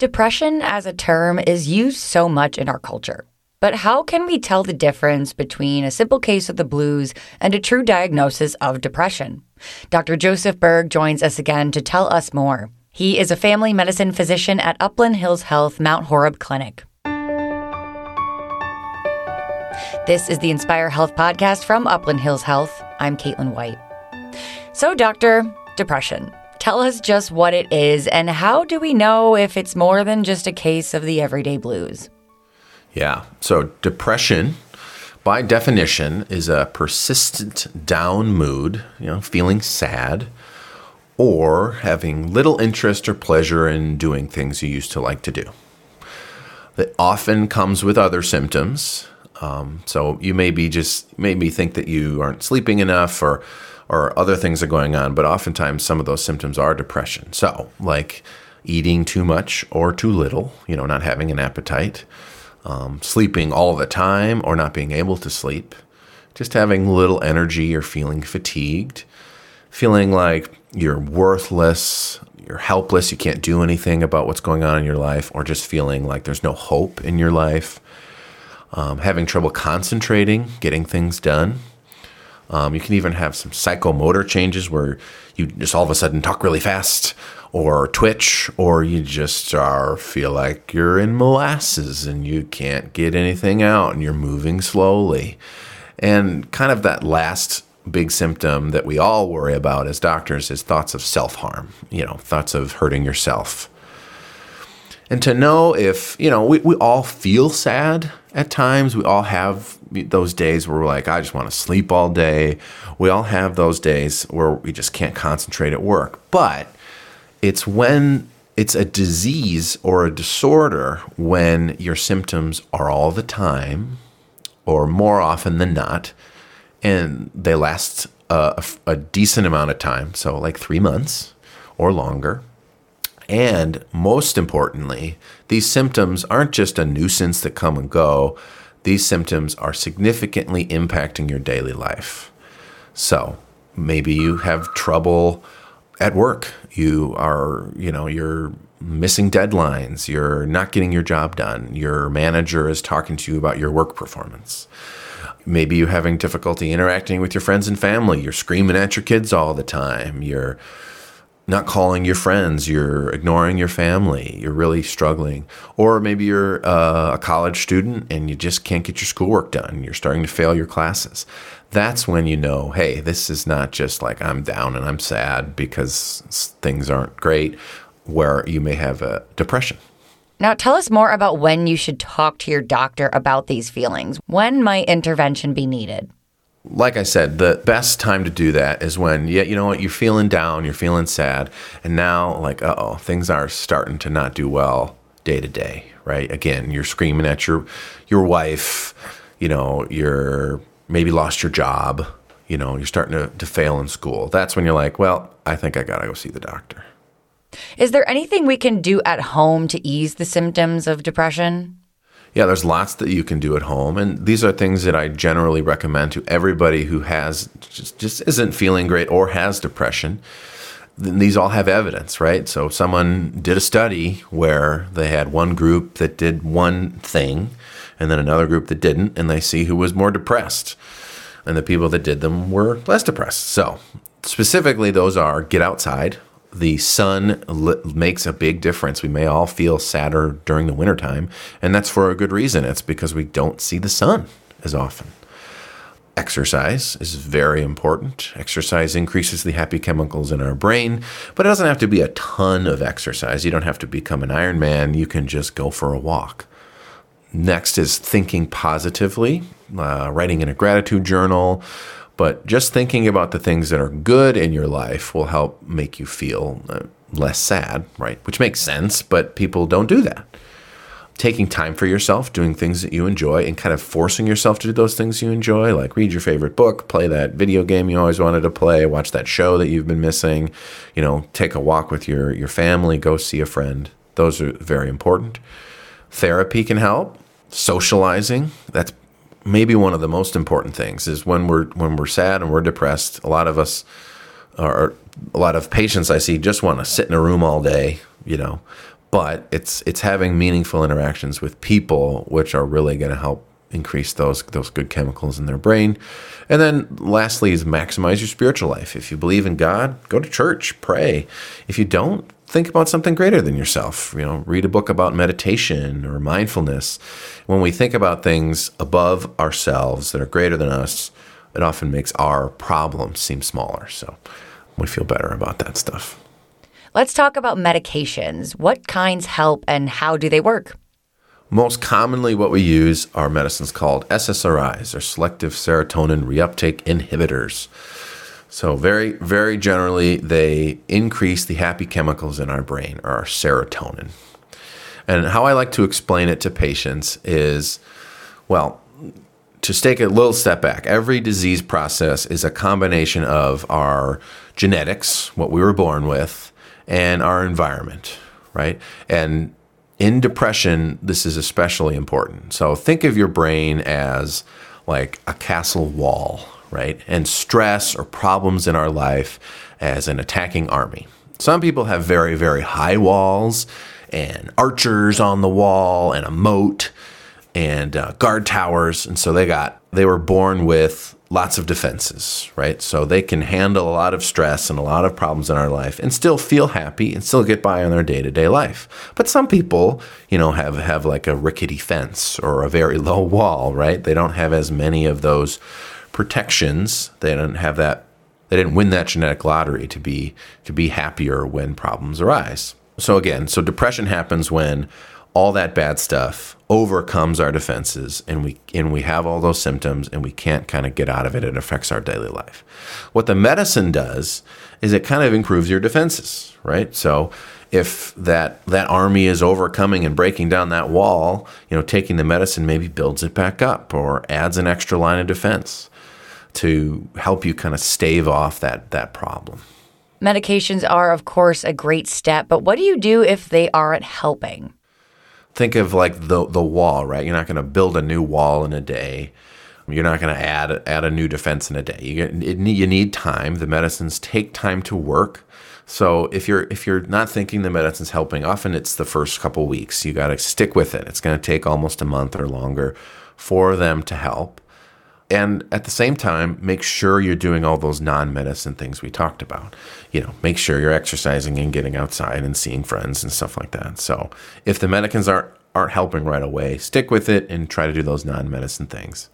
Depression as a term is used so much in our culture. But how can we tell the difference between a simple case of the blues and a true diagnosis of depression? Dr. Joseph Berg joins us again to tell us more. He is a family medicine physician at Upland Hills Health Mount Horeb Clinic. This is the Inspire Health podcast from Upland Hills Health. I'm Caitlin White. So, doctor, depression. Tell us just what it is and how do we know if it's more than just a case of the everyday blues? Yeah. So, depression, by definition, is a persistent down mood, you know, feeling sad, or having little interest or pleasure in doing things you used to like to do. It often comes with other symptoms. Um, so, you maybe just maybe think that you aren't sleeping enough or or other things are going on, but oftentimes some of those symptoms are depression. So, like eating too much or too little, you know, not having an appetite, um, sleeping all the time or not being able to sleep, just having little energy or feeling fatigued, feeling like you're worthless, you're helpless, you can't do anything about what's going on in your life, or just feeling like there's no hope in your life, um, having trouble concentrating, getting things done um, you can even have some psychomotor changes where you just all of a sudden talk really fast or twitch, or you just are feel like you're in molasses and you can't get anything out and you're moving slowly. And kind of that last big symptom that we all worry about as doctors is thoughts of self harm, you know, thoughts of hurting yourself. And to know if, you know, we, we all feel sad at times. We all have those days where we're like, I just want to sleep all day. We all have those days where we just can't concentrate at work. But it's when it's a disease or a disorder when your symptoms are all the time or more often than not, and they last a, a decent amount of time, so like three months or longer. And most importantly, these symptoms aren't just a nuisance that come and go these symptoms are significantly impacting your daily life. So maybe you have trouble at work. You are, you know, you're missing deadlines. You're not getting your job done. Your manager is talking to you about your work performance. Maybe you're having difficulty interacting with your friends and family. You're screaming at your kids all the time. You're not calling your friends, you're ignoring your family, you're really struggling. Or maybe you're uh, a college student and you just can't get your schoolwork done, you're starting to fail your classes. That's when you know, hey, this is not just like I'm down and I'm sad because things aren't great, where you may have a depression. Now, tell us more about when you should talk to your doctor about these feelings. When might intervention be needed? Like I said, the best time to do that is when, yeah, you know what, you're feeling down, you're feeling sad, and now, like, uh oh, things are starting to not do well day to day, right? Again, you're screaming at your your wife, you know, you're maybe lost your job, you know, you're starting to, to fail in school. That's when you're like, well, I think I gotta go see the doctor. Is there anything we can do at home to ease the symptoms of depression? Yeah, there's lots that you can do at home, and these are things that I generally recommend to everybody who has just, just isn't feeling great or has depression. These all have evidence, right? So someone did a study where they had one group that did one thing, and then another group that didn't, and they see who was more depressed, and the people that did them were less depressed. So specifically, those are get outside, the sun makes a big difference. We may all feel sadder during the wintertime, and that's for a good reason. It's because we don't see the sun as often. Exercise is very important. Exercise increases the happy chemicals in our brain, but it doesn't have to be a ton of exercise. You don't have to become an Iron Man. You can just go for a walk. Next is thinking positively, uh, writing in a gratitude journal, but just thinking about the things that are good in your life will help make you feel uh, less sad, right? Which makes sense, but people don't do that. Taking time for yourself, doing things that you enjoy, and kind of forcing yourself to do those things you enjoy, like read your favorite book, play that video game you always wanted to play, watch that show that you've been missing, you know, take a walk with your, your family, go see a friend. Those are very important. Therapy can help. Socializing, that's maybe one of the most important things is when we're when we're sad and we're depressed. A lot of us, or a lot of patients I see, just want to sit in a room all day, you know. but it's it's having meaningful interactions with people which are really going to help increase those those good chemicals in their brain. And then lastly is maximize your spiritual life. If you believe in God, go to church, pray. If you don't, think about something greater than yourself. You know, read a book about meditation or mindfulness. When we think about things above ourselves that are greater than us, it often makes our problems seem smaller. So we feel better about that stuff. Let's talk about medications. What kinds help and how do they work? Most commonly, what we use are medicines called SSRIs, or selective serotonin reuptake inhibitors. So, very, very generally, they increase the happy chemicals in our brain, or our serotonin. And how I like to explain it to patients is well, to take a little step back, every disease process is a combination of our genetics, what we were born with, and our environment, right? And in depression, this is especially important. So think of your brain as like a castle wall, right? And stress or problems in our life as an attacking army. Some people have very, very high walls and archers on the wall and a moat and uh, guard towers. And so they got, they were born with lots of defenses, right? So they can handle a lot of stress and a lot of problems in our life and still feel happy and still get by on their day-to-day life. But some people, you know, have have like a rickety fence or a very low wall, right? They don't have as many of those protections. They didn't have that they didn't win that genetic lottery to be to be happier when problems arise. So again, so depression happens when all that bad stuff overcomes our defenses and we and we have all those symptoms and we can't kind of get out of it it affects our daily life what the medicine does is it kind of improves your defenses right so if that that army is overcoming and breaking down that wall you know taking the medicine maybe builds it back up or adds an extra line of defense to help you kind of stave off that that problem medications are of course a great step but what do you do if they aren't helping think of like the the wall, right? You're not going to build a new wall in a day. You're not going to add add a new defense in a day. You get, it, you need time. The medicines take time to work. So if you're if you're not thinking the medicine's helping, often it's the first couple weeks. You got to stick with it. It's going to take almost a month or longer for them to help. And at the same time, make sure you're doing all those non-medicine things we talked about. You know, make sure you're exercising and getting outside and seeing friends and stuff like that. So if the medicines aren't aren't helping right away, stick with it and try to do those non-medicine things.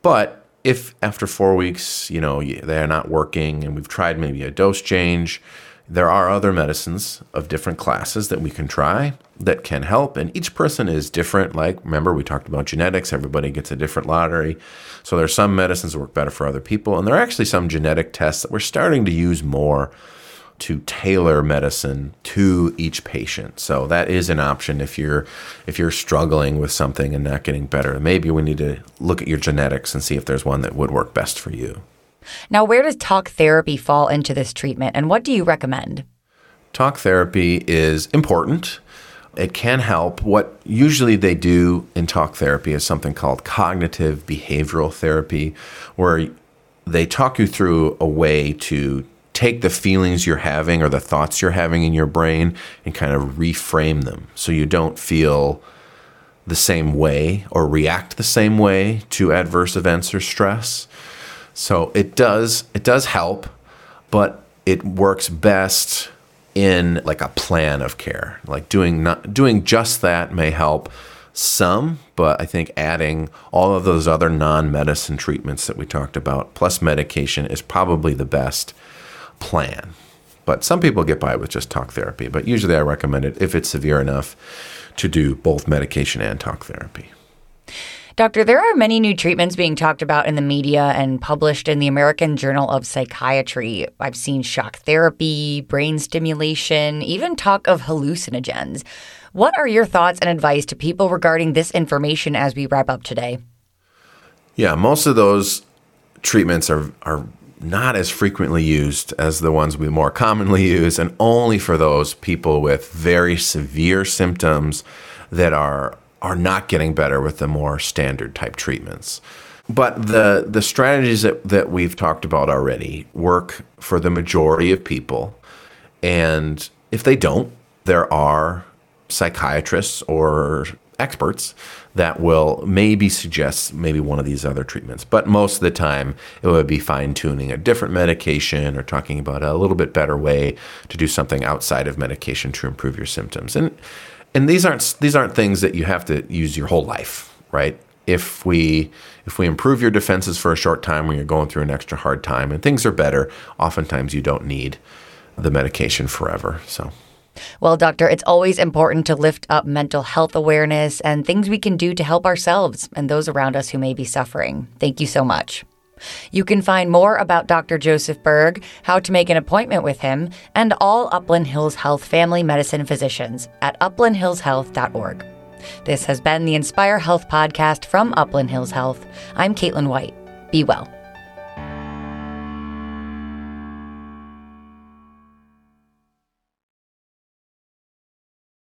But if after four weeks, you know, they're not working and we've tried maybe a dose change, there are other medicines of different classes that we can try that can help. And each person is different. Like, remember, we talked about genetics, everybody gets a different lottery. So there's some medicines that work better for other people. And there are actually some genetic tests that we're starting to use more to tailor medicine to each patient. So that is an option if you're if you're struggling with something and not getting better. Maybe we need to look at your genetics and see if there's one that would work best for you. Now, where does talk therapy fall into this treatment and what do you recommend? Talk therapy is important. It can help. What usually they do in talk therapy is something called cognitive behavioral therapy, where they talk you through a way to take the feelings you're having or the thoughts you're having in your brain and kind of reframe them so you don't feel the same way or react the same way to adverse events or stress. So it does it does help, but it works best in like a plan of care. Like doing not doing just that may help some, but I think adding all of those other non-medicine treatments that we talked about plus medication is probably the best plan. But some people get by with just talk therapy, but usually I recommend it if it's severe enough to do both medication and talk therapy. Doctor, there are many new treatments being talked about in the media and published in the American Journal of Psychiatry. I've seen shock therapy, brain stimulation, even talk of hallucinogens. What are your thoughts and advice to people regarding this information as we wrap up today? Yeah, most of those treatments are, are not as frequently used as the ones we more commonly use, and only for those people with very severe symptoms that are are not getting better with the more standard type treatments. But the the strategies that, that we've talked about already work for the majority of people. And if they don't, there are psychiatrists or experts that will maybe suggest maybe one of these other treatments. But most of the time, it would be fine tuning a different medication or talking about a little bit better way to do something outside of medication to improve your symptoms. And and these aren't these aren't things that you have to use your whole life, right? If we if we improve your defenses for a short time when you're going through an extra hard time and things are better, oftentimes you don't need the medication forever. So well, doctor, it's always important to lift up mental health awareness and things we can do to help ourselves and those around us who may be suffering. Thank you so much. You can find more about Dr. Joseph Berg, how to make an appointment with him, and all Upland Hills Health family medicine physicians at uplandhillshealth.org. This has been the Inspire Health podcast from Upland Hills Health. I'm Caitlin White. Be well.